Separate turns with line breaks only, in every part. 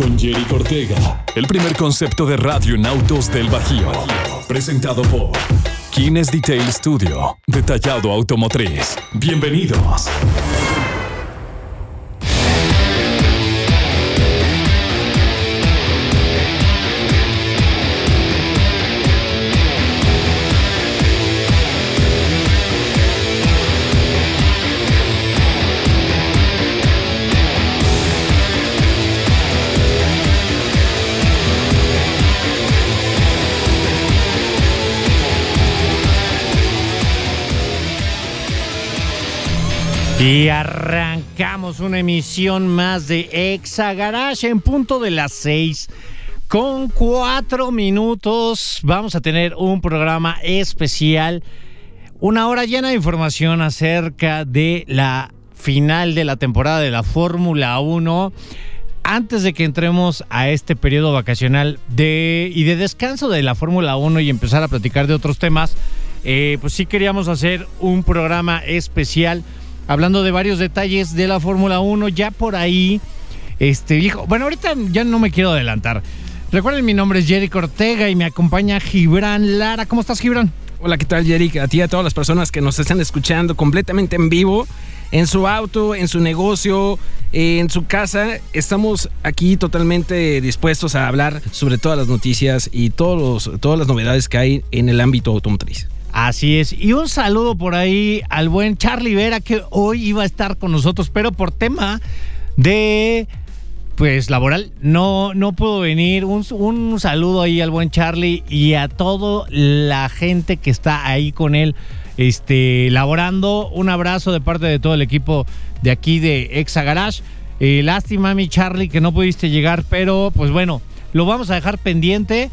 con Jerry Cortega. El primer concepto de radio en autos del Bajío. Presentado por Kines Detail Studio. Detallado automotriz. Bienvenidos.
Y arrancamos una emisión más de Exa Garage en punto de las seis. Con cuatro minutos vamos a tener un programa especial. Una hora llena de información acerca de la final de la temporada de la Fórmula 1. Antes de que entremos a este periodo vacacional de, y de descanso de la Fórmula 1 y empezar a platicar de otros temas, eh, pues sí queríamos hacer un programa especial hablando de varios detalles de la Fórmula 1. Ya por ahí, este viejo. Bueno, ahorita ya no me quiero adelantar. Recuerden, mi nombre es Jerry Cortega y me acompaña Gibran Lara. ¿Cómo estás, Gibran?
Hola, ¿qué tal, Jerry? A ti y a todas las personas que nos están escuchando completamente en vivo, en su auto, en su negocio, en su casa. Estamos aquí totalmente dispuestos a hablar sobre todas las noticias y todos todas las novedades que hay en el ámbito automotriz.
Así es. Y un saludo por ahí al buen Charlie Vera, que hoy iba a estar con nosotros, pero por tema de pues laboral no, no pudo venir. Un, un saludo ahí al buen Charlie y a toda la gente que está ahí con él este, laborando. Un abrazo de parte de todo el equipo de aquí de Exa Garage. Eh, lástima, mi Charlie, que no pudiste llegar, pero pues bueno, lo vamos a dejar pendiente.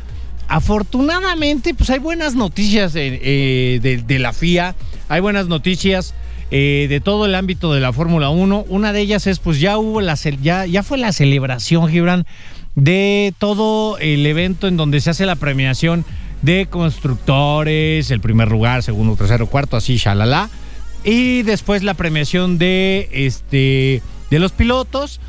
Afortunadamente, pues hay buenas noticias eh, de, la FIA, hay buenas noticias eh, de todo el ámbito de la Fórmula 1. Una de ellas es, pues ya hubo la ya, ya fue la celebración, Gibran, de todo el evento en donde se hace la premiación de constructores, el primer lugar, segundo, tercero, cuarto, así, shalala. Y después la premiación de este de los pilotos.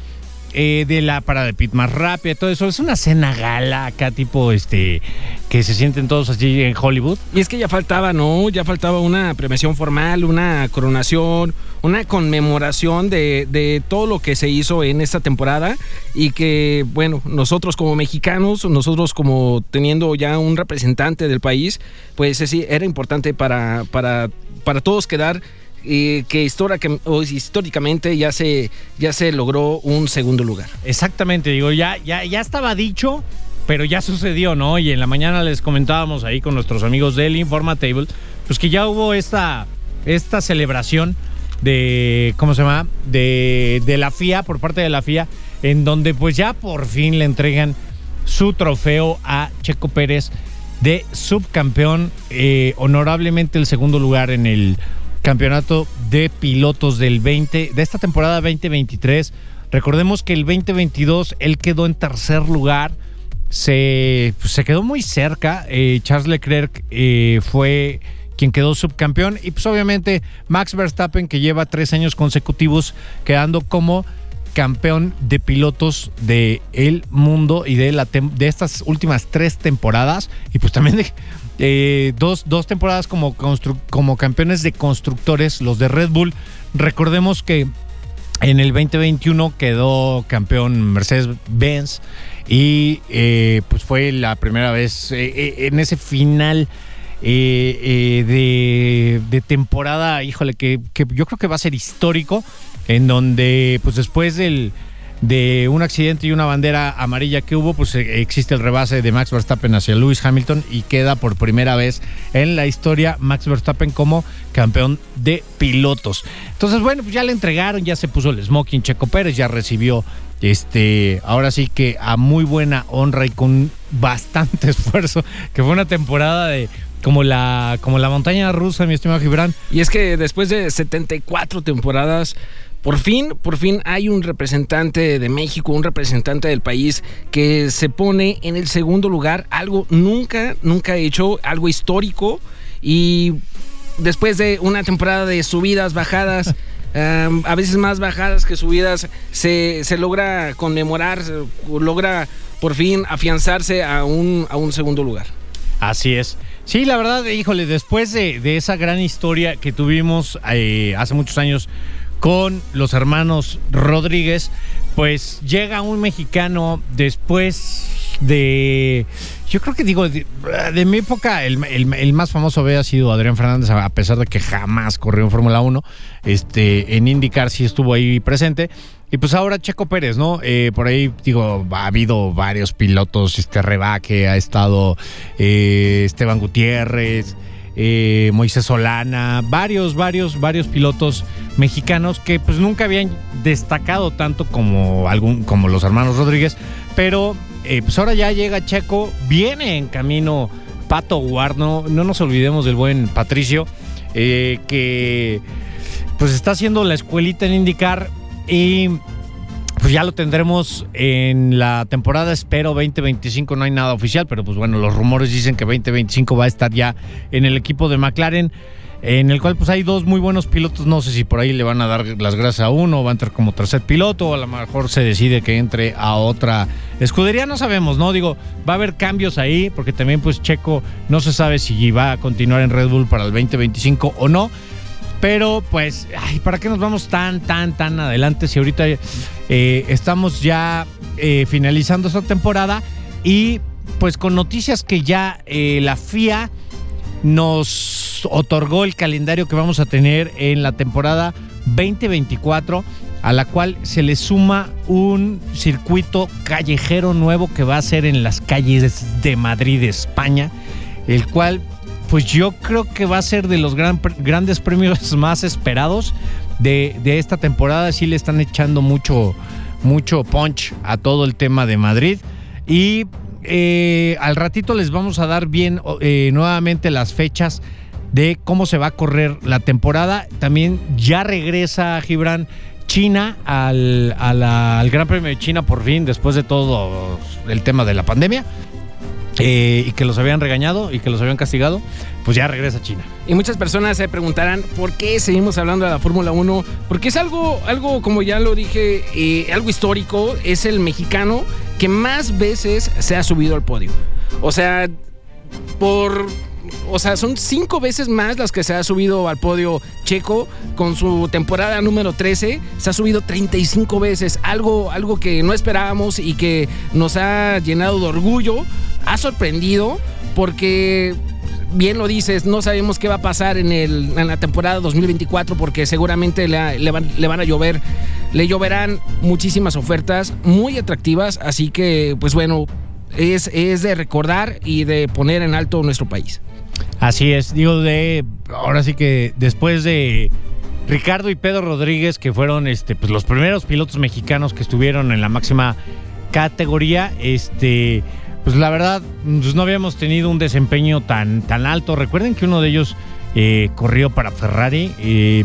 Eh, de la parada de pit más rápida, todo eso. Es una cena gala acá, tipo, este, que se sienten todos así en Hollywood.
Y es que ya faltaba, ¿no? Ya faltaba una premiación formal, una coronación, una conmemoración de, de todo lo que se hizo en esta temporada y que, bueno, nosotros como mexicanos, nosotros como teniendo ya un representante del país, pues sí, era importante para, para, para todos quedar que históricamente ya se, ya se logró un segundo lugar.
Exactamente, digo, ya, ya, ya estaba dicho, pero ya sucedió, ¿no? Y en la mañana les comentábamos ahí con nuestros amigos del Informatable, pues que ya hubo esta, esta celebración de, ¿cómo se llama? De, de la FIA, por parte de la FIA, en donde pues ya por fin le entregan su trofeo a Checo Pérez de subcampeón, eh, honorablemente el segundo lugar en el campeonato de pilotos del 20, de esta temporada 2023. Recordemos que el 2022 él quedó en tercer lugar, se, pues, se quedó muy cerca. Eh, Charles Leclerc eh, fue quien quedó subcampeón y pues obviamente Max Verstappen que lleva tres años consecutivos quedando como campeón de pilotos del el mundo y de, la de estas últimas tres temporadas y pues también de, eh, dos, temporadas como, como campeones de constructores, los de Red Bull. Recordemos que en el 2021 quedó campeón Mercedes-Benz y eh, pues fue la primera vez eh, en ese final de, de, temporada, híjole, que, que, yo creo que va a ser histórico, en donde pues después del de un accidente y una bandera amarilla que hubo, pues eh, existe el rebase de Max Verstappen hacia Lewis Hamilton y queda por primera vez en la historia Max Verstappen como campeón de pilotos. Entonces, bueno, pues ya le entregaron, ya se puso el smoking Checo Pérez, ya recibió este, ahora sí que a muy buena honra y con bastante esfuerzo, que fue una temporada de como la, como la montaña rusa, mi estimado Gibran.
Y es que después de 74 temporadas, por fin, por fin hay un representante de México, un representante del país que se pone en el segundo lugar, algo nunca, nunca hecho, algo histórico. Y después de una temporada de subidas, bajadas, um, a veces más bajadas que subidas, se, se logra conmemorar, se logra por fin afianzarse a un, a un segundo lugar.
Así es. Sí, la verdad, híjole, después de, de esa gran historia que tuvimos eh, hace muchos años con los hermanos Rodríguez, pues llega un mexicano después de... Yo creo que digo, de, mi época, el más famoso había sido Adrián Fernández, a pesar de que jamás corrió en Fórmula 1. Este, en IndyCar sí estuvo ahí presente. Y pues ahora Checo Pérez, ¿no? Eh, por ahí, digo, ha habido varios pilotos, este Rebaque, ha estado eh, Esteban Gutiérrez, eh, Moisés Solana, varios, varios, varios pilotos mexicanos que pues nunca habían destacado tanto como, algún, como los hermanos Rodríguez, pero eh, pues ahora ya llega Checo, viene en camino Pato Ward, no, no nos olvidemos del buen Patricio, eh, que pues está haciendo la escuelita en indicar y pues ya lo tendremos en la temporada, espero 2025, no hay nada oficial, pero pues bueno, los rumores dicen que 2025 va a estar ya en el equipo de McLaren, en el cual pues hay dos muy buenos pilotos, no sé si por ahí le van a dar las gracias a uno, va a entrar como tercer piloto, o a lo mejor se decide que entre a otra escudería, no sabemos, ¿no? Digo, va a haber cambios ahí, porque también pues Checo no se sabe si va a continuar en Red Bull para el 2025 o no. Pero pues, ¿para qué nos vamos tan, tan, tan adelante si ahorita eh, estamos ya eh, finalizando esta temporada y pues con noticias que ya eh, la FIA nos otorgó el calendario que vamos a tener en la temporada 2024 a la cual se le suma un circuito callejero nuevo que va a ser en las calles de Madrid, España, el cual pues yo creo que va a ser de los gran- grandes premios más esperados de, de esta temporada. Sí le están echando mucho, mucho punch a todo el tema de Madrid. Y eh, al ratito les vamos a dar bien eh, nuevamente las fechas de cómo se va a correr la temporada. También ya regresa Gibran China al, al Gran Premio de China por fin, después de todo el tema de la pandemia. Eh, y que los habían regañado y que los habían castigado, pues ya regresa a China.
Y muchas personas se preguntarán por qué seguimos hablando de la Fórmula 1, porque es algo, algo como ya lo dije, eh, algo histórico, es el mexicano que más veces se ha subido al podio. O sea, por... O sea, son cinco veces más las que se ha subido al podio Checo con su temporada número 13. Se ha subido 35 veces, algo, algo que no esperábamos y que nos ha llenado de orgullo. Ha sorprendido porque bien lo dices, no sabemos qué va a pasar en, el, en la temporada 2024 porque seguramente le, van, le van a llover, le lloverán muchísimas ofertas muy atractivas, así que pues bueno, es, es de recordar y de poner en alto nuestro país.
Así es, digo, de ahora sí que después de Ricardo y Pedro Rodríguez, que fueron este, pues, los primeros pilotos mexicanos que estuvieron en la máxima categoría, este, pues la verdad, pues, no habíamos tenido un desempeño tan, tan alto. Recuerden que uno de ellos eh, corrió para Ferrari. eh,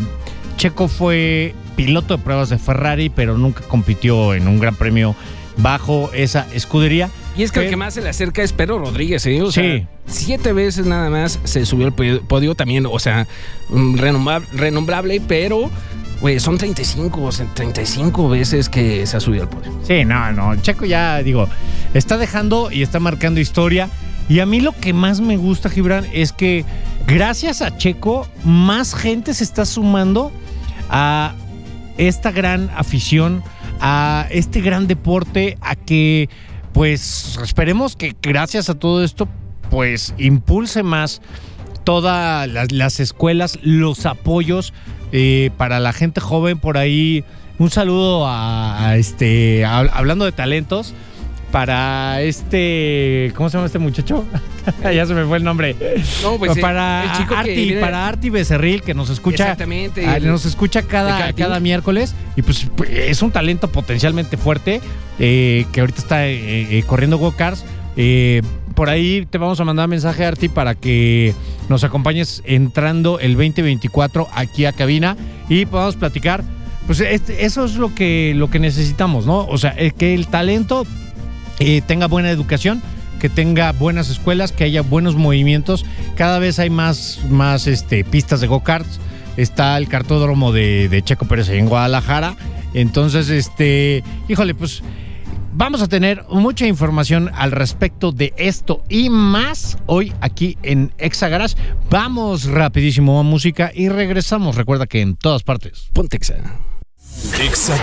Checo fue piloto de pruebas de Ferrari, pero nunca compitió en un gran premio bajo esa escudería.
Y es que el que más se le acerca es Pedro Rodríguez, ¿eh? O
Sí.
sea, siete veces nada más se subió al podio- también, o sea, mm, renombra- renombrable, pero güey, son 35, o sea, 35 veces que se ha subido al podio.
Sí, no, no. Checo ya, digo, está dejando y está marcando historia. Y a mí lo que más me gusta, Gibran, es que gracias a Checo, más gente se está sumando a esta gran afición, a este gran deporte, a que, pues, esperemos que gracias a todo esto, pues, impulse más todas las, las escuelas, los apoyos eh, para la gente joven por ahí. Un saludo a, a este, a- hablando de talentos, para este, ¿cómo se llama este muchacho? ya se me fue el nombre.
No, pues,
para
el chico
Arti,
viene-
para Arti Becerril, que nos escucha.
Exactamente,
ah,
el-
nos escucha cada, cada miércoles. Y pues es un talento potencialmente fuerte, eh, que ahorita está eh, eh, corriendo go-karts. Eh, por ahí te vamos a mandar mensaje, Arti, para que nos acompañes entrando el 2024 aquí a cabina y podamos platicar. Pues este- eso es lo que, lo que necesitamos, ¿no? O sea, eh, que el talento eh, tenga buena educación, que tenga buenas escuelas, que haya buenos movimientos. Cada vez hay más, más este, pistas de go-karts. Está el cartódromo de, Checo Pérez en Guadalajara. Entonces, este, híjole, pues vamos a tener mucha información al respecto de esto y más hoy aquí en Exa. Vamos rapidísimo a música y regresamos. Recuerda que en todas partes.
Pontexa.
Exa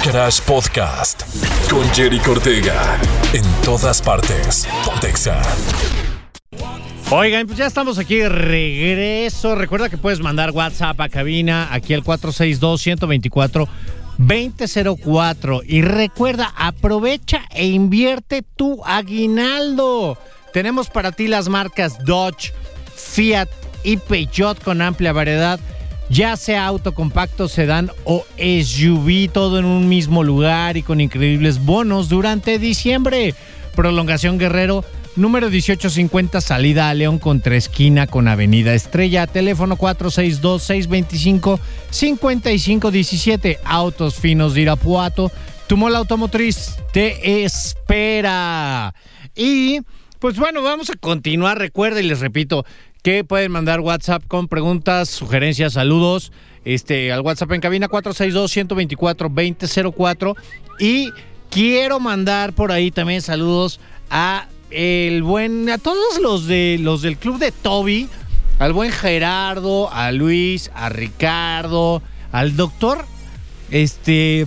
Garage Podcast con Jerry Cortega. En todas partes. Pontexa.
Oigan, pues ya estamos aquí regreso. Recuerda que puedes mandar WhatsApp a cabina aquí al 462-124-2004. Y recuerda, aprovecha e invierte tu aguinaldo. Tenemos para ti las marcas Dodge, Fiat y Peugeot con amplia variedad. Ya sea auto compacto, sedán o SUV, todo en un mismo lugar y con increíbles bonos durante diciembre. Prolongación Guerrero, número 1850, salida a León contra esquina con Avenida Estrella. Teléfono 462-625-5517. Autos finos de Irapuato. Tu mola automotriz te espera. Y pues bueno, vamos a continuar. Recuerda y les repito que pueden mandar WhatsApp con preguntas, sugerencias, saludos. Este, al WhatsApp en cabina 462-124-2004. Y quiero mandar por ahí también saludos a el buen, a todos los de los del club de Toby, al buen Gerardo, a Luis, a Ricardo, al doctor, este,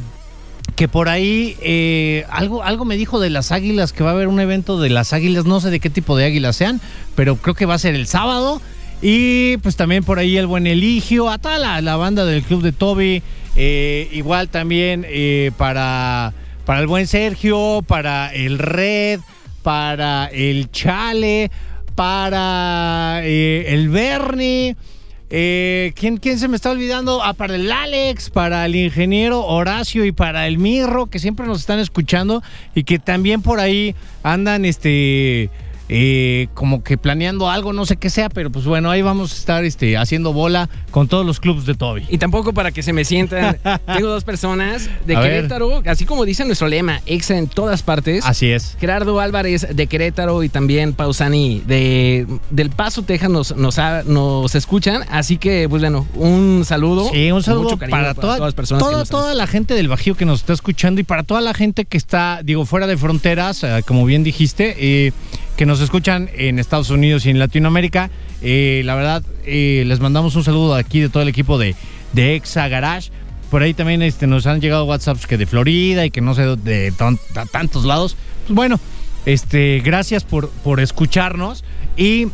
que por ahí eh, algo, algo me dijo de las águilas, que va a haber un evento de las águilas, no sé de qué tipo de águilas sean, pero creo que va a ser el sábado. Y pues también por ahí el buen Eligio, a toda la, la banda del club de Toby, eh, igual también eh, para, para el buen Sergio, para el Red, para el Chale, para eh, el Bernie. Eh, ¿quién, ¿Quién se me está olvidando? Ah, para el Alex, para el ingeniero Horacio y para el Mirro, que siempre nos están escuchando y que también por ahí andan este eh, como que planeando algo, no sé qué sea, pero pues bueno, ahí vamos a estar este, haciendo bola con todos los clubes de Toby.
Y tampoco para que se me sientan. Tengo dos personas de
A ver.
Querétaro, así como dice nuestro lema, exa en todas partes.
Así es.
Gerardo Álvarez de Querétaro y también Pausani de del Paso, Texas nos, nos, ha- nos escuchan. Así que, pues bueno, un saludo.
Sí, un saludo
mucho cariño
para, toda-
todas las personas que
toda,
nos
toda la gente del Bajío que nos está escuchando y para toda la gente que está, digo, fuera de fronteras, eh, como bien dijiste, eh, que nos escuchan en Estados Unidos y en Latinoamérica. Eh, la verdad, eh, les mandamos un saludo aquí de todo el equipo de, de Exa Garage. Por ahí también este, nos han llegado WhatsApps que de Florida y que no sé de tan- ta- tantos lados. Pues bueno, este, gracias por, por escucharnos y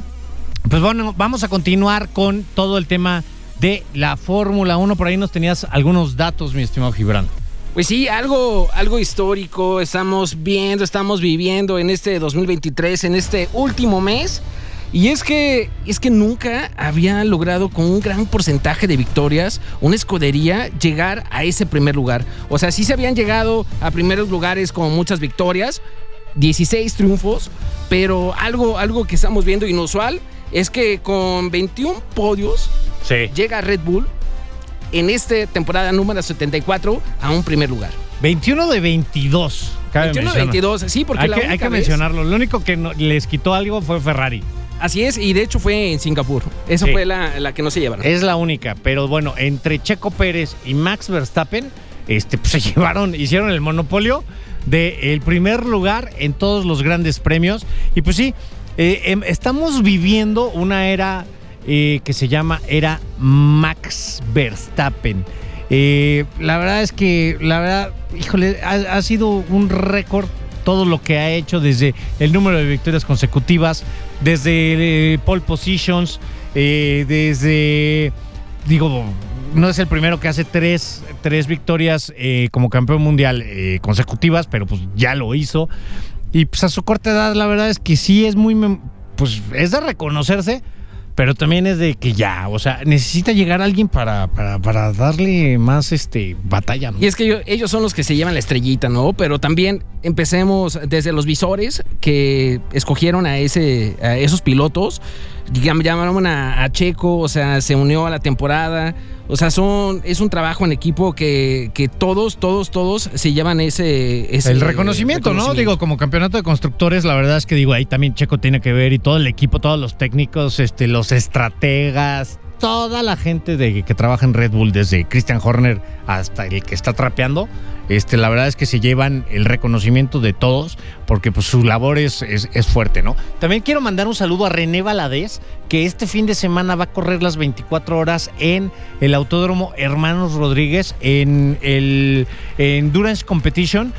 pues bueno, vamos a continuar con todo el tema de la Fórmula 1. Por ahí nos tenías algunos datos, mi estimado Gibran.
Pues sí, algo, algo histórico estamos viendo, estamos viviendo en este 2023, en este último mes. Y es que, es que nunca había logrado con un gran porcentaje de victorias una escudería llegar a ese primer lugar. O sea, sí se habían llegado a primeros lugares con muchas victorias, 16 triunfos, pero algo, algo que estamos viendo inusual es que con 21 podios
Sí.
llega Red Bull en esta temporada número 74 a un primer lugar.
21 de 22. Cabe
21
mencionar.
22, sí, porque
Hay
la
que,
única
hay que
vez-
mencionarlo. Lo único que no- les quitó algo fue Ferrari.
Así es, y de hecho fue en Singapur. Esa
Sí.
fue la, la que no se llevaron.
Es la única. Pero bueno, entre Checo Pérez y Max Verstappen, este, pues se llevaron, hicieron el monopolio del primer lugar en todos los grandes premios. Y pues sí, eh, em, estamos viviendo una era eh, que se llama era Max Verstappen. Eh, la verdad es que, la verdad, híjole, ha, sido un récord todo lo que ha hecho desde el número de victorias consecutivas, desde eh, pole positions, desde, digo, no es el primero que hace tres, tres victorias como campeón mundial consecutivas, pero pues ya lo hizo. Y pues a su corta edad, la verdad es que sí es muy, pues es de reconocerse, pero también es de que ya, o sea, necesita llegar alguien para, para, para darle más este batalla. ¿no?
Y es que ellos, ellos son los que se llevan la estrellita, ¿no? Pero también empecemos desde los visores que escogieron a, ese, a esos pilotos. Llam- Llamaron a Checo, o sea, se unió a la temporada. O sea, son, es un trabajo en equipo que, que todos, todos, todos se llevan ese... ese
el reconocimiento, ¿no? Digo, como campeonato de constructores, la verdad es que digo, ahí también Checo tiene que ver y todo el equipo, todos los técnicos, este, los estrategas, toda la gente de, que trabaja en Red Bull, desde Christian Horner hasta el que está trapeando, este, la verdad es que se llevan el reconocimiento de todos, porque pues su labor es, es, es fuerte, ¿no? También quiero mandar un saludo a René Valadez, que este fin de semana va a correr las 24 horas en el Autódromo Hermanos Rodríguez, en el Endurance Competition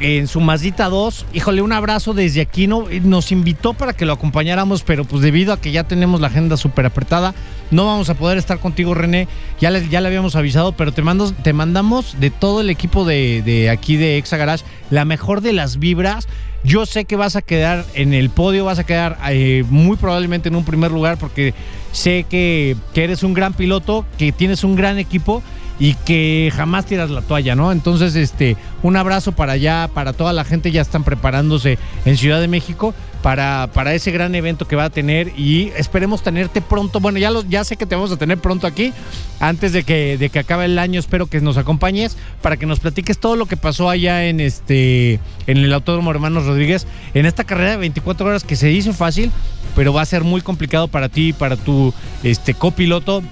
en su Mazdita 2. Híjole, un abrazo desde aquí. No, nos invitó para que lo acompañáramos, pero pues debido a que ya tenemos la agenda súper apretada, no vamos a poder estar contigo, René. Ya le, ya le habíamos avisado, pero te, mando, te mandamos de todo el equipo de, de aquí de Exa Garage la mejor de las vibras. Yo sé que vas a quedar en el podio, vas a quedar eh, muy probablemente en un primer lugar porque sé que, que eres un gran piloto, que tienes un gran equipo y que jamás tiras la toalla, ¿no? Entonces, este, un abrazo para allá, para toda la gente, ya están preparándose en Ciudad de México para, para ese gran evento que va a tener y esperemos tenerte pronto. Bueno, ya, lo, ya sé que te vamos a tener pronto aquí, antes de que, de que acabe el año, espero que nos acompañes para que nos platiques todo lo que pasó allá en este, en el Autódromo Hermanos Rodríguez, en esta carrera de 24 horas que se dice fácil, pero va a ser muy complicado para ti y para tu este, copiloto.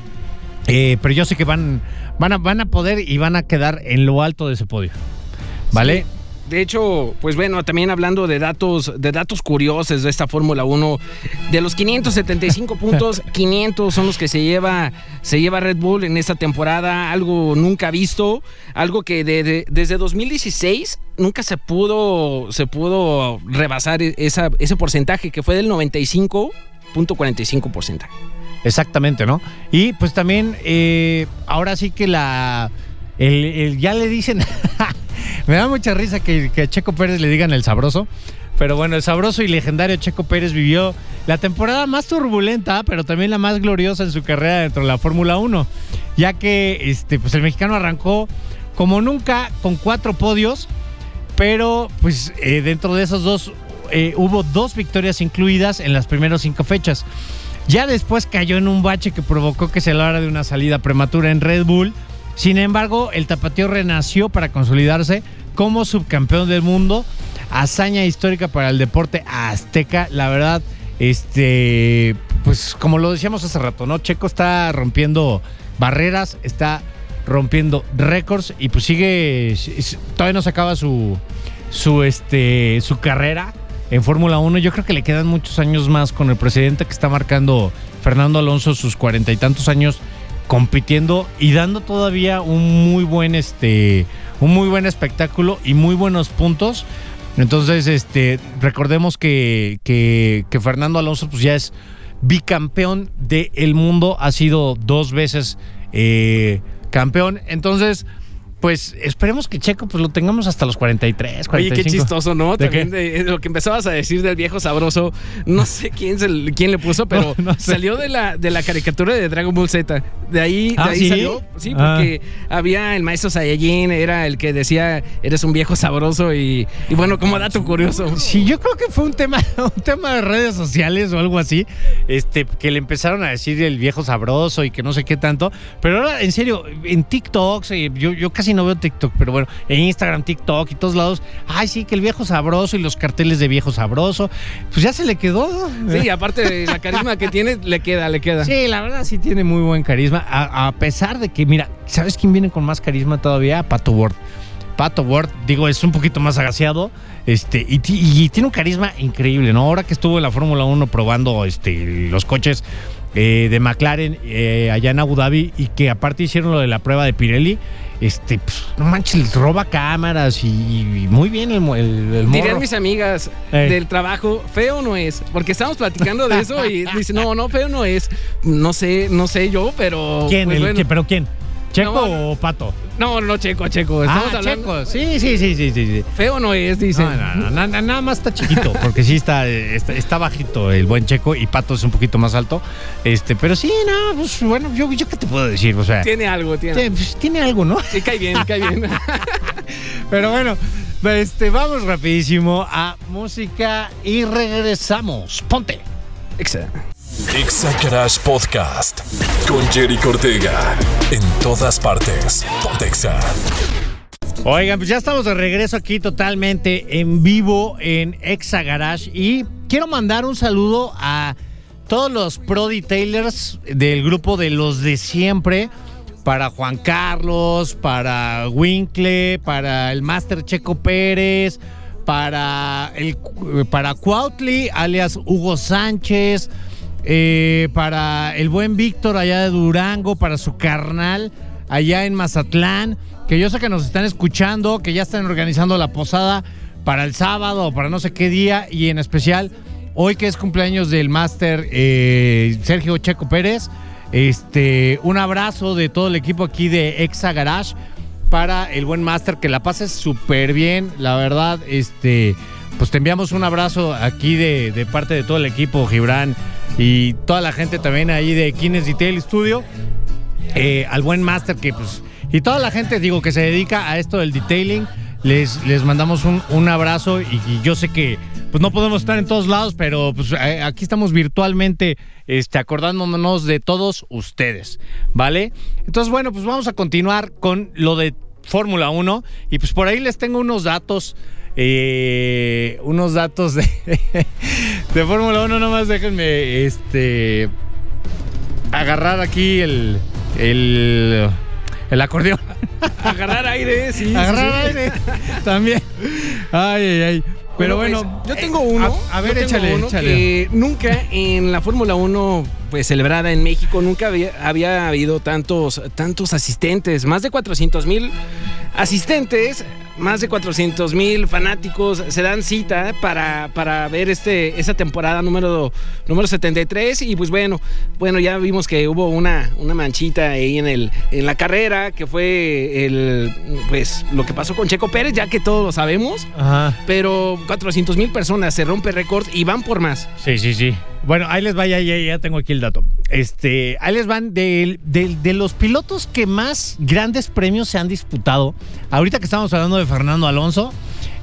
Eh, pero yo sé que van, van, a, van a poder y van a quedar en lo alto de ese podio. ¿Vale?
Sí. De hecho, pues bueno, también hablando de datos, de datos curiosos de esta Fórmula 1, de los 575 puntos, 500 son los que se lleva, se lleva Red Bull en esta temporada, algo nunca visto, algo que de, de, desde 2016 nunca se pudo, se pudo rebasar esa, ese porcentaje que fue del 95.45%.
Exactamente, ¿no? Y pues también, eh, ahora sí que la. El, ya le dicen. me da mucha risa que, que, a Checo Pérez le digan el sabroso. Pero bueno, el sabroso y legendario Checo Pérez vivió la temporada más turbulenta, pero también la más gloriosa en su carrera dentro de la Fórmula 1. Ya que este, pues el mexicano arrancó como nunca con cuatro podios. Pero pues eh, dentro de esos dos eh, hubo dos victorias incluidas en las primeras cinco fechas. Ya después cayó en un bache que provocó que se hablara de una salida prematura en Red Bull. Sin embargo, el tapatío renació para consolidarse como subcampeón del mundo. Hazaña histórica para el deporte azteca. La verdad, este, pues como lo decíamos hace rato, ¿no? Checo está rompiendo barreras, está rompiendo récords y pues sigue, todavía no se acaba su, su, este, su carrera en Fórmula 1. Yo creo que le quedan muchos años más con el presidente que está marcando Fernando Alonso sus cuarenta y tantos años compitiendo y dando todavía un muy buen este un muy buen espectáculo y muy buenos puntos. Entonces, este, recordemos que, que, que Fernando Alonso pues ya es bicampeón del mundo, ha sido dos veces eh, campeón. Entonces, pues esperemos que Checo pues lo tengamos hasta los 43, 45.
Oye, qué chistoso, ¿no? ¿De También de, de lo que empezabas a decir del viejo sabroso, no sé quién, se, quién le puso, pero no, no sé. salió de la, de la caricatura de Dragon Ball Z. De ahí,
¿Ah,
de ahí
¿sí?
salió. Sí, porque ah. había el maestro Saiyajin, era el que decía, eres un viejo sabroso y, y, bueno, como dato curioso.
Sí, yo creo que fue un tema, un tema de redes sociales o algo así, este, que le empezaron a decir el viejo sabroso y que no sé qué tanto, pero ahora, en serio, en TikTok, yo, yo casi no veo TikTok, pero bueno, en Instagram, TikTok y todos lados, ay, sí, que el viejo sabroso y los carteles de viejo sabroso, pues ya se le quedó.
Sí, aparte de la carisma que tiene, le queda, le queda.
Sí, la verdad sí tiene muy buen carisma, a, a pesar de que, mira, ¿sabes quién viene con más carisma todavía? Pato Ward. Pato Ward, digo, es un poquito más agaciado este, y tiene un carisma increíble, ¿no? Ahora que estuvo en la Fórmula 1 probando este, los coches eh, de McLaren eh, allá en Abu Dhabi y que aparte hicieron lo de la prueba de Pirelli, este, pues, no manches, roba cámaras y, y muy bien el, el, el
Dirían mis amigas eh. del trabajo, feo no es, porque estábamos platicando de eso y dice, no, no, feo no es. No sé, no sé yo, pero.
¿Quién?
Pues,
el,
bueno.
¿Pero quién? ¿Checo
No,
o Pato?
No, no, Checo, Checo. Estamos
ah,
hablando.
Checo. Sí, sí, sí, sí, sí.
Feo no es, dice.
No, no, no, na- na- nada más está chiquito, porque sí está, está, está bajito el buen Checo y Pato es un poquito más alto. Este, pero sí, no, pues bueno, yo, yo qué te puedo decir, o sea,
Tiene algo, tiene.
sí, pues, tiene algo, ¿no?
Sí, cae bien, cae bien.
Pero bueno, este, vamos rapidísimo a música y regresamos. Ponte.
Exacto.
Exa Garage Podcast con Jerry Cortega. En todas partes. Pontexa.
Oigan, pues ya estamos de regreso aquí totalmente en vivo en Exa Garage y quiero mandar un saludo a todos los pro detailers del grupo de los de siempre. Para Juan Carlos, para Winkle, para el Master Checo Pérez, para el para Cuautli, alias Hugo Sánchez, eh, para el buen Víctor allá de Durango, para su carnal allá en Mazatlán, que yo sé que nos están escuchando, que ya están organizando la posada para el sábado para no sé qué día, y en especial hoy que es cumpleaños del máster eh, Sergio Checo Pérez. Este, un abrazo de todo el equipo aquí de Exa Garage para el buen máster, que la pases súper bien, la verdad, este, pues te enviamos un abrazo aquí de, de parte de todo el equipo, Gibran, y toda la gente también ahí de Kines Detail Studio eh, al buen máster que pues y toda la gente digo que se dedica a esto del detailing les, les mandamos un, un abrazo y, y yo sé que pues no podemos estar en todos lados pero pues eh, aquí estamos virtualmente este, acordándonos de todos ustedes vale entonces bueno pues vamos a continuar con lo de Fórmula 1 y pues por ahí les tengo unos datos eh, unos datos de, de Fórmula 1 nomás déjenme este agarrar aquí el, el, el acordeón.
Agarrar aire, sí.
agarrar
sí.
aire también. Ay, ay, ay. Pero
pues,
bueno,
yo
eh,
tengo uno.
A, a ver,
yo
échale,
uno
échale.
que nunca en la Fórmula 1, pues celebrada en México, nunca había, había habido tantos, tantos asistentes. Más de 400 mil asistentes, más de 400 mil fanáticos se dan cita para, para ver este, esa temporada número, número 73. Y pues bueno, bueno, ya vimos que hubo una, una manchita ahí en, el, en la carrera, que fue el, pues, lo que pasó con Checo Pérez, ya que todos lo sabemos
Ajá.
pero 400 mil personas se rompe récord y van por más.
Sí, sí, sí. Bueno, ahí les va, ya, ya, ya tengo aquí el dato. Este, ahí les van de, de- de los pilotos que más grandes premios se han disputado. Ahorita que estamos hablando de Fernando Alonso,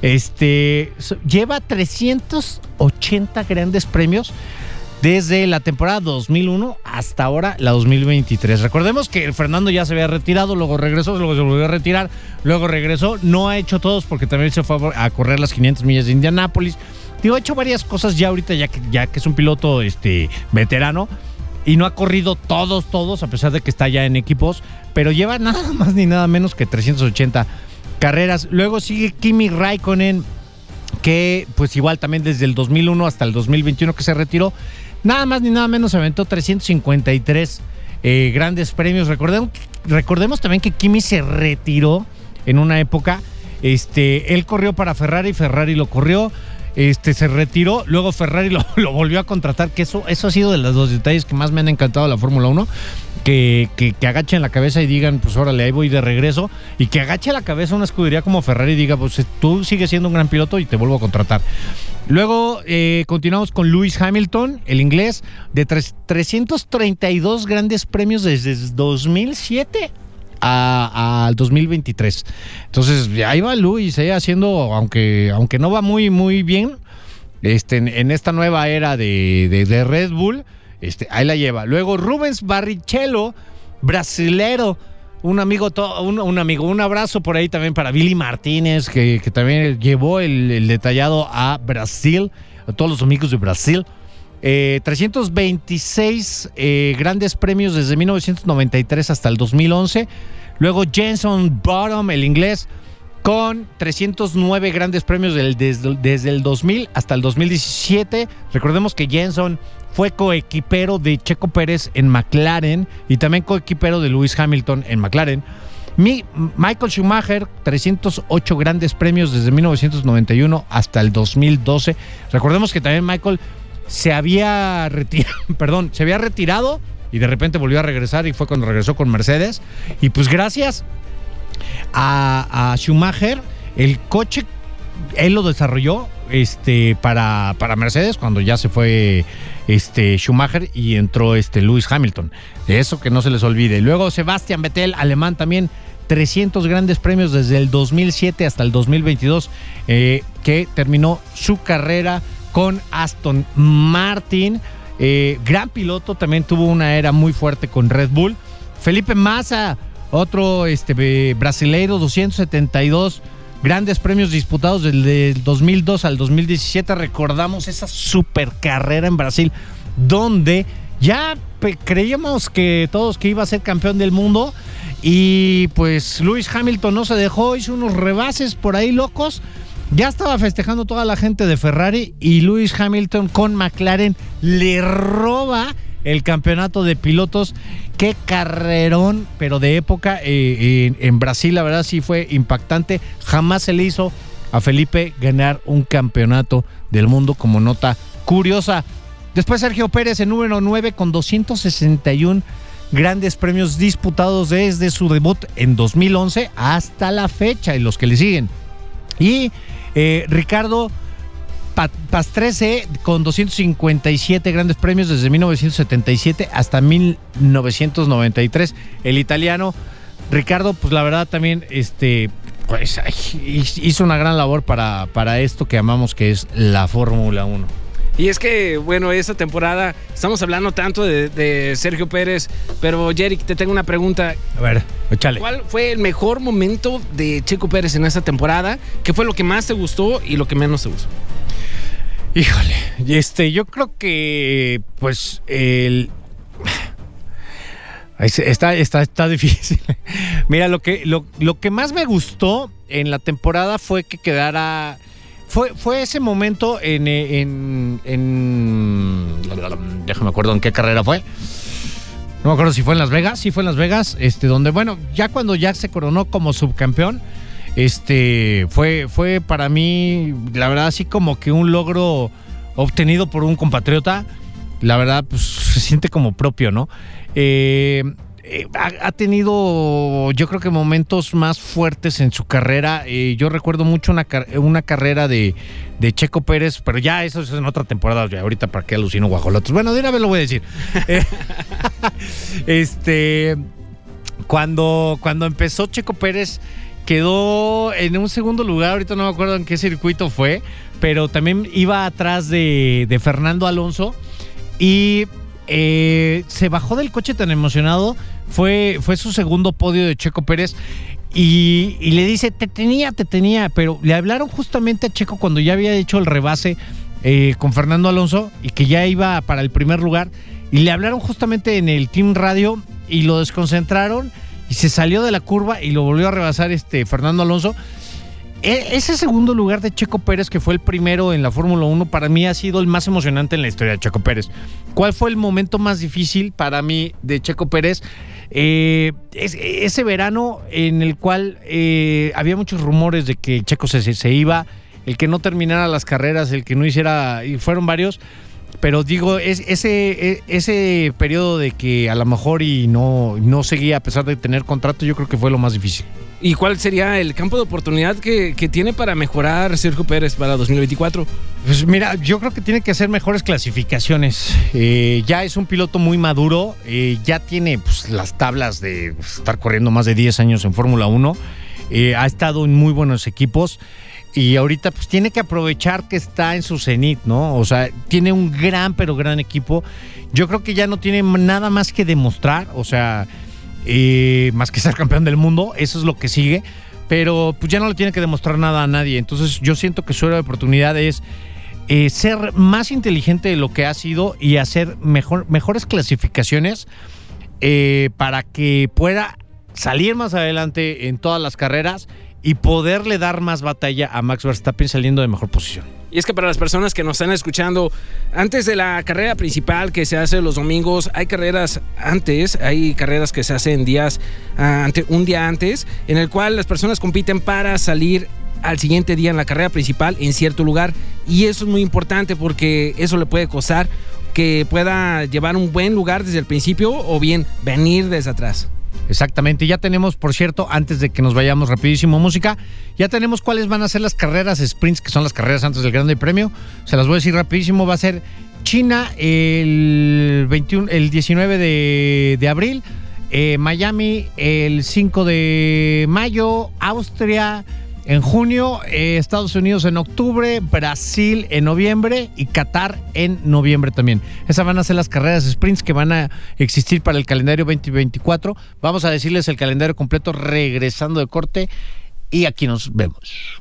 este, lleva 380 grandes premios desde la temporada 2001 hasta ahora la 2023. Recordemos que Fernando ya se había retirado, luego regresó, luego se volvió a retirar, luego regresó. No ha hecho todos porque también se fue a correr las 500 millas de Indianápolis. Digo, ha hecho varias cosas ya ahorita, ya que, ya que es un piloto este, veterano. Y no ha corrido todos, todos, a pesar de que está ya en equipos. Pero lleva nada más ni nada menos que 380 carreras. Luego sigue Kimi Raikkonen, que pues igual también desde el 2001 hasta el 2021 que se retiró, nada más ni nada menos se aventó 353 eh, grandes premios. Recordemos, recordemos también que Kimi se retiró en una época, este, él corrió para Ferrari, Ferrari lo corrió, este, se retiró, luego Ferrari lo, volvió a contratar, que eso, eso ha sido de los dos detalles que más me han encantado de la Fórmula 1, que, que, que agachen la cabeza y digan, pues órale, ahí voy de regreso, y que agache la cabeza una escudería como Ferrari y diga, pues tú sigues siendo un gran piloto y te vuelvo a contratar. Luego eh, continuamos con Lewis Hamilton, el inglés, de tres- 332 grandes premios desde 2007 a- al 2023. Entonces, ahí va Luis, eh, haciendo, aunque, aunque no va muy, muy bien, este, en, esta nueva era de, de- Red Bull, este, ahí la lleva. Luego Rubens Barrichello, brasilero, un amigo, to- un, un amigo, un abrazo por ahí también para Billy Martínez, que, que también llevó el, el detallado a Brasil, a todos los amigos de Brasil. Eh, 326 eh, grandes premios desde 1993 hasta el 2011. Luego Jenson Bottom, el inglés, con 309 grandes premios desde, desde el 2000 hasta el 2017. Recordemos que Jenson fue coequipero de Checo Pérez en McLaren y también coequipero de Lewis Hamilton en McLaren. Mi- Michael Schumacher, 308 grandes premios desde 1991 hasta el 2012. Recordemos que también Michael se había retirado, perdón, se había retirado y de repente volvió a regresar y fue cuando regresó con Mercedes. Y pues gracias a, Schumacher, el coche él lo desarrolló este, para, para Mercedes cuando ya se fue este, Schumacher y entró este, Lewis Hamilton. Eso que no se les olvide. Luego Sebastian Vettel, alemán también, 300 grandes premios desde el 2007 hasta el 2022, eh, que terminó su carrera con Aston Martin. Eh, gran piloto, también tuvo una era muy fuerte con Red Bull. Felipe Massa, otro este, brasileiro, 272 grandes premios disputados desde el 2002 al 2017. Recordamos esa super carrera en Brasil, donde ya creíamos que todos que iba a ser campeón del mundo. Y pues Lewis Hamilton no se dejó, hizo unos rebases por ahí locos. Ya estaba festejando toda la gente de Ferrari y Lewis Hamilton con McLaren le roba el campeonato de pilotos. Qué carrerón, pero de época eh, en, Brasil, la verdad sí fue impactante. Jamás se le hizo a Felipe ganar un campeonato del mundo como nota curiosa. Después Sergio Pérez en número 9 con 261 grandes premios disputados desde su debut en 2011 hasta la fecha y los que le siguen. Y eh, Ricardo Pastrese con 257 grandes premios desde 1977 hasta 1993. El italiano Ricardo, pues la verdad también este, pues, hizo una gran labor para, para esto que amamos que es la Fórmula 1.
Y es que, bueno, esta temporada estamos hablando tanto de, Sergio Pérez, pero Jerick, te tengo una pregunta.
A ver, échale.
¿Cuál fue el mejor momento de Checo Pérez en esta temporada? ¿Qué fue lo que más te gustó y lo que menos te gustó?
Híjole, este, yo creo que, pues, el. Está, está, está difícil. Mira, lo que, lo, que más me gustó en la temporada fue que quedara. Fue, fue ese momento en, en, en. Déjame acuerdo en qué carrera fue. No me acuerdo si fue en Las Vegas. Sí, fue en Las Vegas. Este, donde, bueno, ya cuando ya se coronó como subcampeón este fue, fue para mí, la verdad, así como que un logro obtenido por un compatriota. La verdad, pues se siente como propio, ¿no? Eh, eh, ha, tenido, yo creo que momentos más fuertes en su carrera. Eh, yo recuerdo mucho una, carrera de, Checo Pérez, pero ya eso es en otra temporada. ahorita, ¿para qué alucino guajolotes? Bueno, de una vez lo voy a decir. este, cuando, cuando empezó Checo Pérez quedó en un segundo lugar, ahorita no me acuerdo en qué circuito fue, pero también iba atrás de, Fernando Alonso y eh, se bajó del coche tan emocionado, fue, fue su segundo podio de Checo Pérez. Y, le dice, te tenía, te tenía, pero le hablaron justamente a Checo cuando ya había hecho el rebase eh, con Fernando Alonso y que ya iba para el primer lugar. Y le hablaron justamente en el Team Radio y lo desconcentraron y se salió de la curva y lo volvió a rebasar este Fernando Alonso. E, ese segundo lugar de Checo Pérez, que fue el primero en la Fórmula 1, para mí ha sido el más emocionante en la historia de Checo Pérez. ¿Cuál fue el momento más difícil para mí de Checo Pérez? Eh, ese verano en el cual eh, había muchos rumores de que Checo se, se, iba, el que no terminara las carreras, el que no hiciera, y fueron varios pero digo, es, ese, e, ese periodo de que a lo mejor y no, no seguía a pesar de tener contrato, yo creo que fue lo más difícil.
¿Y cuál sería el campo de oportunidad que, tiene para mejorar Sergio Pérez para 2024?
Pues mira, yo creo que tiene que hacer mejores clasificaciones. Eh, ya es un piloto muy maduro, eh, ya tiene pues, las tablas de estar corriendo más de 10 años en Fórmula 1, eh, ha estado en muy buenos equipos y ahorita pues tiene que aprovechar que está en su cenit, ¿no? O sea, tiene un gran pero gran equipo. Yo creo que ya no tiene nada más que demostrar, o sea, eh, más que ser campeón del mundo, eso es lo que sigue, pero pues ya no le tiene que demostrar nada a nadie. Entonces yo siento que su era de oportunidad es eh, ser más inteligente de lo que ha sido y hacer mejor, mejores clasificaciones eh, para que pueda salir más adelante en todas las carreras y poderle dar más batalla a Max Verstappen saliendo de mejor posición.
Y es que para las personas que nos están escuchando, antes de la carrera principal que se hace los domingos, hay carreras antes, hay carreras que se hacen días, ah, un día antes, en el cual las personas compiten para salir al siguiente día en la carrera principal en cierto lugar. Y eso es muy importante porque eso le puede costar que pueda llevar un buen lugar desde el principio o bien venir desde atrás.
Exactamente, ya tenemos, por cierto, antes de que nos vayamos rapidísimo música, ya tenemos cuáles van a ser las carreras sprints, que son las carreras antes del Grande Premio. Se las voy a decir rapidísimo, va a ser China el 21, el 19 de, abril, eh, Miami el 5 de mayo, Austria en junio, eh, Estados Unidos en octubre, Brasil en noviembre y Qatar en noviembre también. Esas van a ser las carreras sprints que van a existir para el calendario 2024. Vamos a decirles el calendario completo regresando de corte y aquí nos vemos.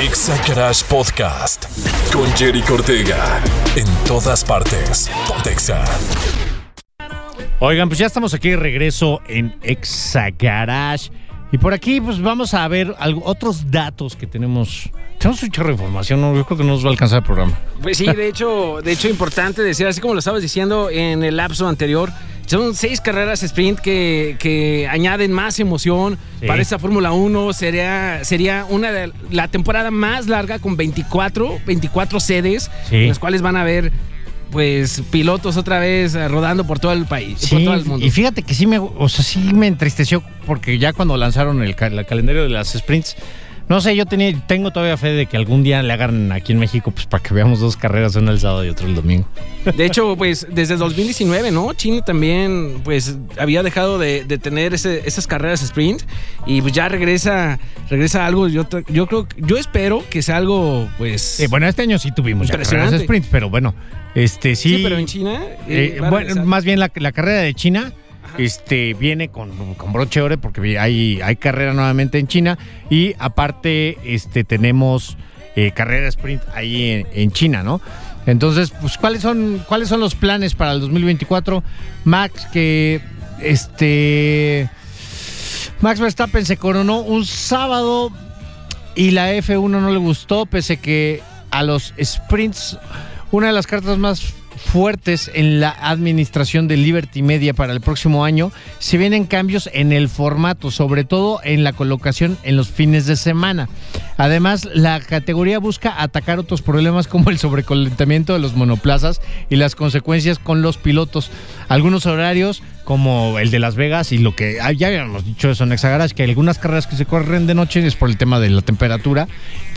Exa Podcast con Jerry Cortega. En todas partes. Pontexa.
Oigan, pues ya estamos aquí de regreso en Exa y por aquí, pues vamos a ver algo, otros datos que tenemos. Tenemos un chorro de información, ¿no? yo creo que no nos va a alcanzar el programa.
Pues sí, de hecho, de hecho, importante decir, así como lo estabas diciendo en el lapso anterior, son seis carreras sprint que, que añaden más emoción para esta Fórmula 1. Sería, sería una de la temporada más larga con 24, 24 sedes, en las cuales van a haber pues pilotos otra vez eh, rodando por todo el país, por todo el mundo.
Y fíjate que sí me, o sea, sí me entristeció porque ya cuando lanzaron el, calendario de las sprints, no sé, yo tenía, tengo todavía fe de que algún día le hagan aquí en México, pues para que veamos dos carreras, una el sábado y otra el domingo.
De hecho, pues desde 2019, ¿no? China también, pues había dejado de, tener esas carreras sprint y pues ya regresa, regresa algo. Yo, yo creo, yo espero que sea algo, pues.
bueno, este año sí tuvimos ya carreras sprint, pero bueno, este sí.
Sí, pero en China.
Eh, bueno, más bien la, la carrera de China este, viene con, broche ore porque hay, hay carrera nuevamente en China y aparte este, tenemos eh, carrera sprint ahí en, China, ¿no? Entonces, pues, ¿cuáles son, ¿cuáles son los planes para el 2024? Max, que este. Max Verstappen se coronó un sábado y la F1 no le gustó, pese que a los sprints, una de las cartas más fuertes en la administración de Liberty Media para el próximo año, se vienen cambios en el formato, sobre todo en la colocación en los fines de semana. Además, la categoría busca atacar otros problemas como el sobrecolentamiento de los monoplazas y las consecuencias con los pilotos. Algunos horarios como el de Las Vegas y lo que ah, ya habíamos dicho eso en que algunas carreras que se corren de noche es por el tema de la temperatura.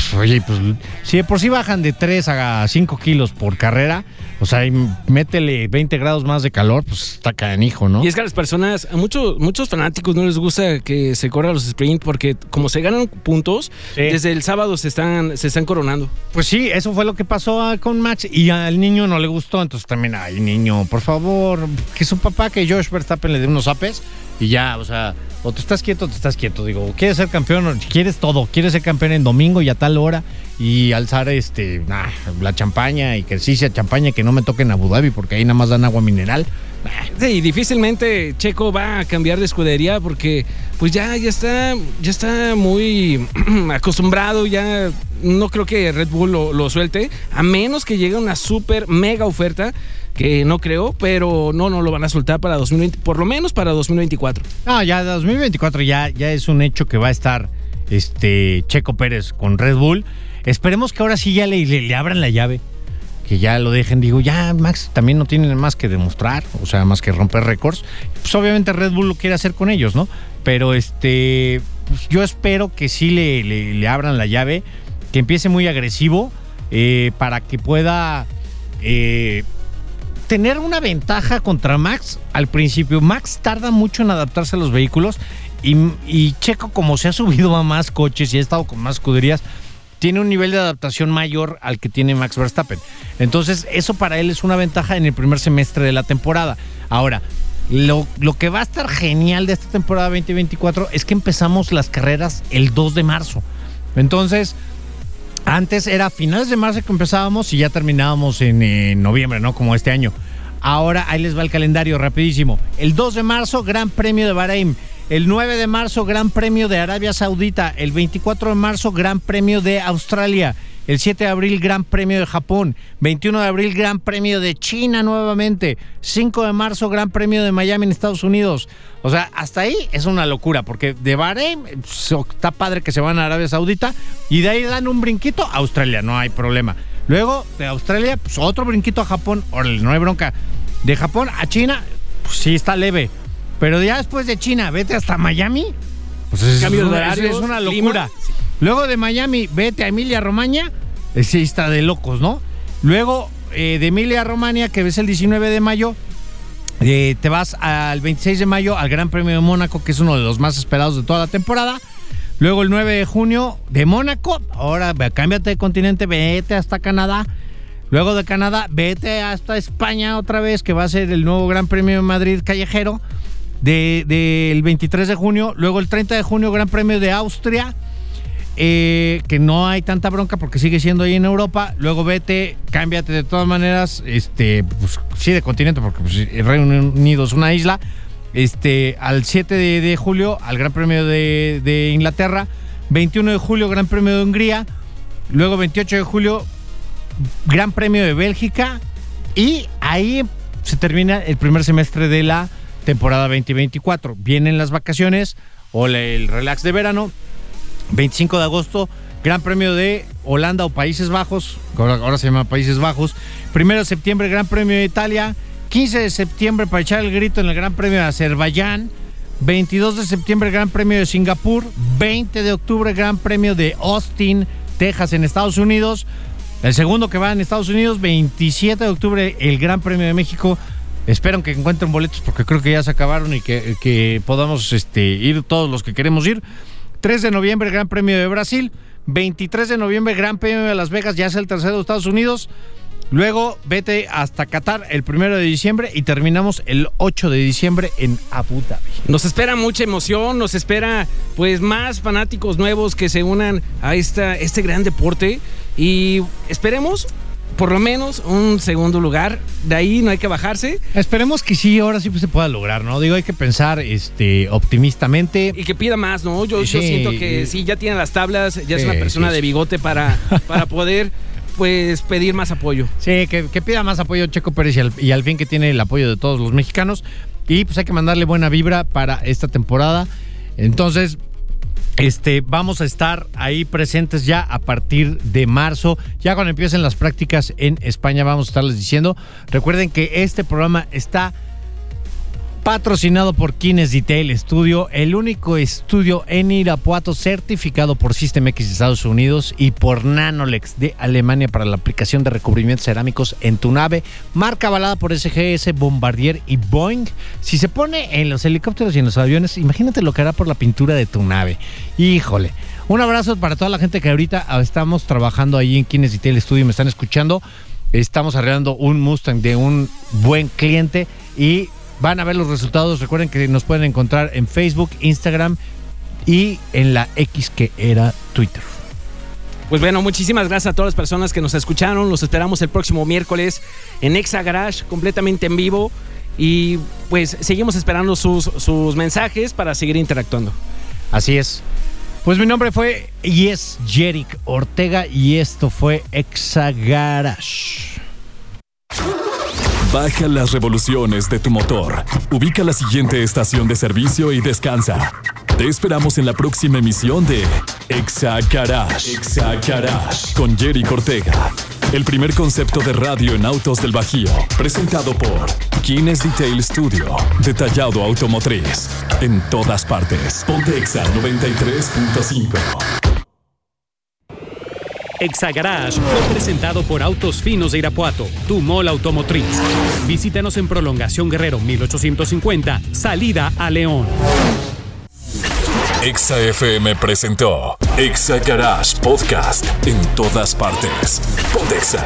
Pues, oye, pues si de por sí bajan de 3 a 5 kilos por carrera, o sea, métele 20 grados más de calor, pues está canijo, ¿no?
Y es que a las personas, a muchos, muchos fanáticos no les gusta que se corran los sprint porque como se ganan puntos, desde el sábado se están, se están coronando.
Pues sí, eso fue lo que pasó con Max y al niño no le gustó, entonces también, ay niño, por favor, que su papá, que Josh Verstappen le dé unos apes y ya, o sea, o te estás quieto te estás quieto. Digo, quieres ser campeón, quieres todo, quieres ser campeón en domingo y a tal hora y alzar este la champaña y que sí sea champaña que no me toque en Abu Dhabi porque ahí nada más dan agua mineral.
Sí, difícilmente Checo va a cambiar de escudería porque pues ya, ya está, ya está muy acostumbrado, ya no creo que Red Bull lo, lo suelte, a menos que llegue una super mega oferta que no creo, pero no, no lo van a soltar para 2020, por lo menos para 2024.
No, ya 2024 ya, ya es un hecho que va a estar este Checo Pérez con Red Bull. Esperemos que ahora sí ya le, abran la llave. Que ya lo dejen, digo, ya Max también no tienen más que demostrar, o sea, más que romper récords. Pues obviamente Red Bull lo quiere hacer con ellos, ¿no? Pero este, pues yo espero que sí le, le, abran la llave, que empiece muy agresivo eh, para que pueda eh, tener una ventaja contra Max al principio. Max tarda mucho en adaptarse a los vehículos y, Checo, como se ha subido a más coches y ha estado con más escuderías, tiene un nivel de adaptación mayor al que tiene Max Verstappen. Entonces, eso para él es una ventaja en el primer semestre de la temporada. Ahora, lo, lo, que va a estar genial de esta temporada 2024 es que empezamos las carreras el 2 de marzo. Entonces, antes era finales de marzo que empezábamos y ya terminábamos en, noviembre, ¿no? Como este año. Ahora ahí les va el calendario rapidísimo. El 2 de marzo, Gran Premio de Bahrein. El 9 de marzo, Gran Premio de Arabia Saudita. El 24 de marzo, Gran Premio de Australia. El 7 de abril, Gran Premio de Japón. 21 de abril, Gran Premio de China nuevamente. 5 de marzo, Gran Premio de Miami en Estados Unidos. O sea, hasta ahí es una locura, porque de Bahrein está padre que se van a Arabia Saudita y de ahí dan un brinquito a Australia, no hay problema. Luego de Australia, pues otro brinquito a Japón. Órale, no hay bronca. De Japón a China, pues sí está leve. Pero ya después de China, vete hasta Miami. Pues es,
Cambio de
una, es una locura. Luego de Miami, vete a Emilia Romagna. eh, Sí, está de locos, ¿no? Luego eh, de Emilia Romagna, que ves el 19 de mayo, eh, te vas al 26 de mayo al Gran Premio de Mónaco, que es uno de los más esperados de toda la temporada. Luego el 9 de junio de Mónaco. Ahora cámbiate de continente, vete hasta Canadá. Luego de Canadá, vete hasta España otra vez, que va a ser el nuevo Gran Premio de Madrid callejero del de, del 23 de junio. Luego el 30 de junio, Gran Premio de Austria. Eh, que no hay tanta bronca porque sigue siendo ahí en Europa. Luego vete, cámbiate de todas maneras, este, pues sí de continente porque pues, el Reino Unido es una isla. Este, al 7 de, julio, al Gran Premio de, de Inglaterra. 21 de julio, Gran Premio de Hungría. Luego 28 de julio, Gran Premio de Bélgica. Y ahí se termina el primer semestre de la temporada 2024. Vienen las vacaciones o el relax de verano. 25 de agosto, Gran Premio de Holanda o Países Bajos, ahora, se llama Países Bajos. 1 de septiembre, Gran Premio de Italia. 15 de septiembre para echar el grito en el Gran Premio de Azerbaiyán. 22 de septiembre, Gran Premio de Singapur. 20 de octubre, Gran Premio de Austin, Texas, en Estados Unidos. El segundo que va en Estados Unidos, 27 de octubre, el Gran Premio de México. Espero que encuentren boletos porque creo que ya se acabaron y que, que podamos este, ir todos los que queremos ir. 3 de noviembre, Gran Premio de Brasil. 23 de noviembre, Gran Premio de Las Vegas, ya es el tercero de Estados Unidos. Luego vete hasta Qatar el primero de diciembre y terminamos el 8 de diciembre en Abu Dhabi.
Nos espera mucha emoción, nos espera pues más fanáticos nuevos que se unan a esta, este gran deporte y esperemos por lo menos un segundo lugar. De ahí no hay que bajarse
Esperemos que sí, ahora sí se pueda lograr, ¿no? Digo, hay que pensar este, optimistamente.
y que pida más, ¿no? Yo, yo siento que sí, ya tiene las tablas, ya es una persona
sí,
de bigote para, para poder pues pedir más apoyo.
Sí, que, que pida más apoyo Checo Pérez y al, y al fin que tiene el apoyo de todos los mexicanos. Y pues hay que mandarle buena vibra para esta temporada. Entonces, este, vamos a estar ahí presentes ya a partir de marzo. Ya cuando empiecen las prácticas en España vamos a estarles diciendo. Recuerden que este programa está patrocinado por Kines Detail Studio, el único estudio en Irapuato certificado por System X de Estados Unidos y por Nanolex de Alemania para la aplicación de recubrimientos cerámicos en tu nave, marca avalada por SGS, Bombardier y Boeing. Si se pone en los helicópteros y en los aviones, imagínate lo que hará por la pintura de tu nave. Híjole. Un abrazo para toda la gente que ahorita estamos trabajando ahí en Kines Detail Studio me están escuchando. Estamos arreglando un Mustang de un buen cliente y van a ver los resultados. Recuerden que nos pueden encontrar en Facebook, Instagram y en la X que era Twitter.
Pues bueno, muchísimas gracias a todas las personas que nos escucharon. Los esperamos el próximo miércoles en Exa Garage, completamente en vivo. Y pues seguimos esperando sus, sus mensajes para seguir interactuando.
Así es. Pues mi nombre fue Yes Jerick Ortega y esto fue Exa Garage.
Baja las revoluciones de tu motor. Ubica la siguiente estación de servicio y descansa. Te esperamos en la próxima emisión de Exa Garage. Exa Garage con Jerry Cortega. El primer concepto de radio en autos del Bajío. Presentado por Kines Detail Studio. Detallado automotriz. En todas partes. Ponte Exa 93.5.
Exagarage fue presentado por Autos Finos de Irapuato, tu mall automotriz. Visítanos en Prolongación Guerrero 1850, salida a León.
Exa FM presentó Exa Garage Podcast en todas partes. Ponte Exa.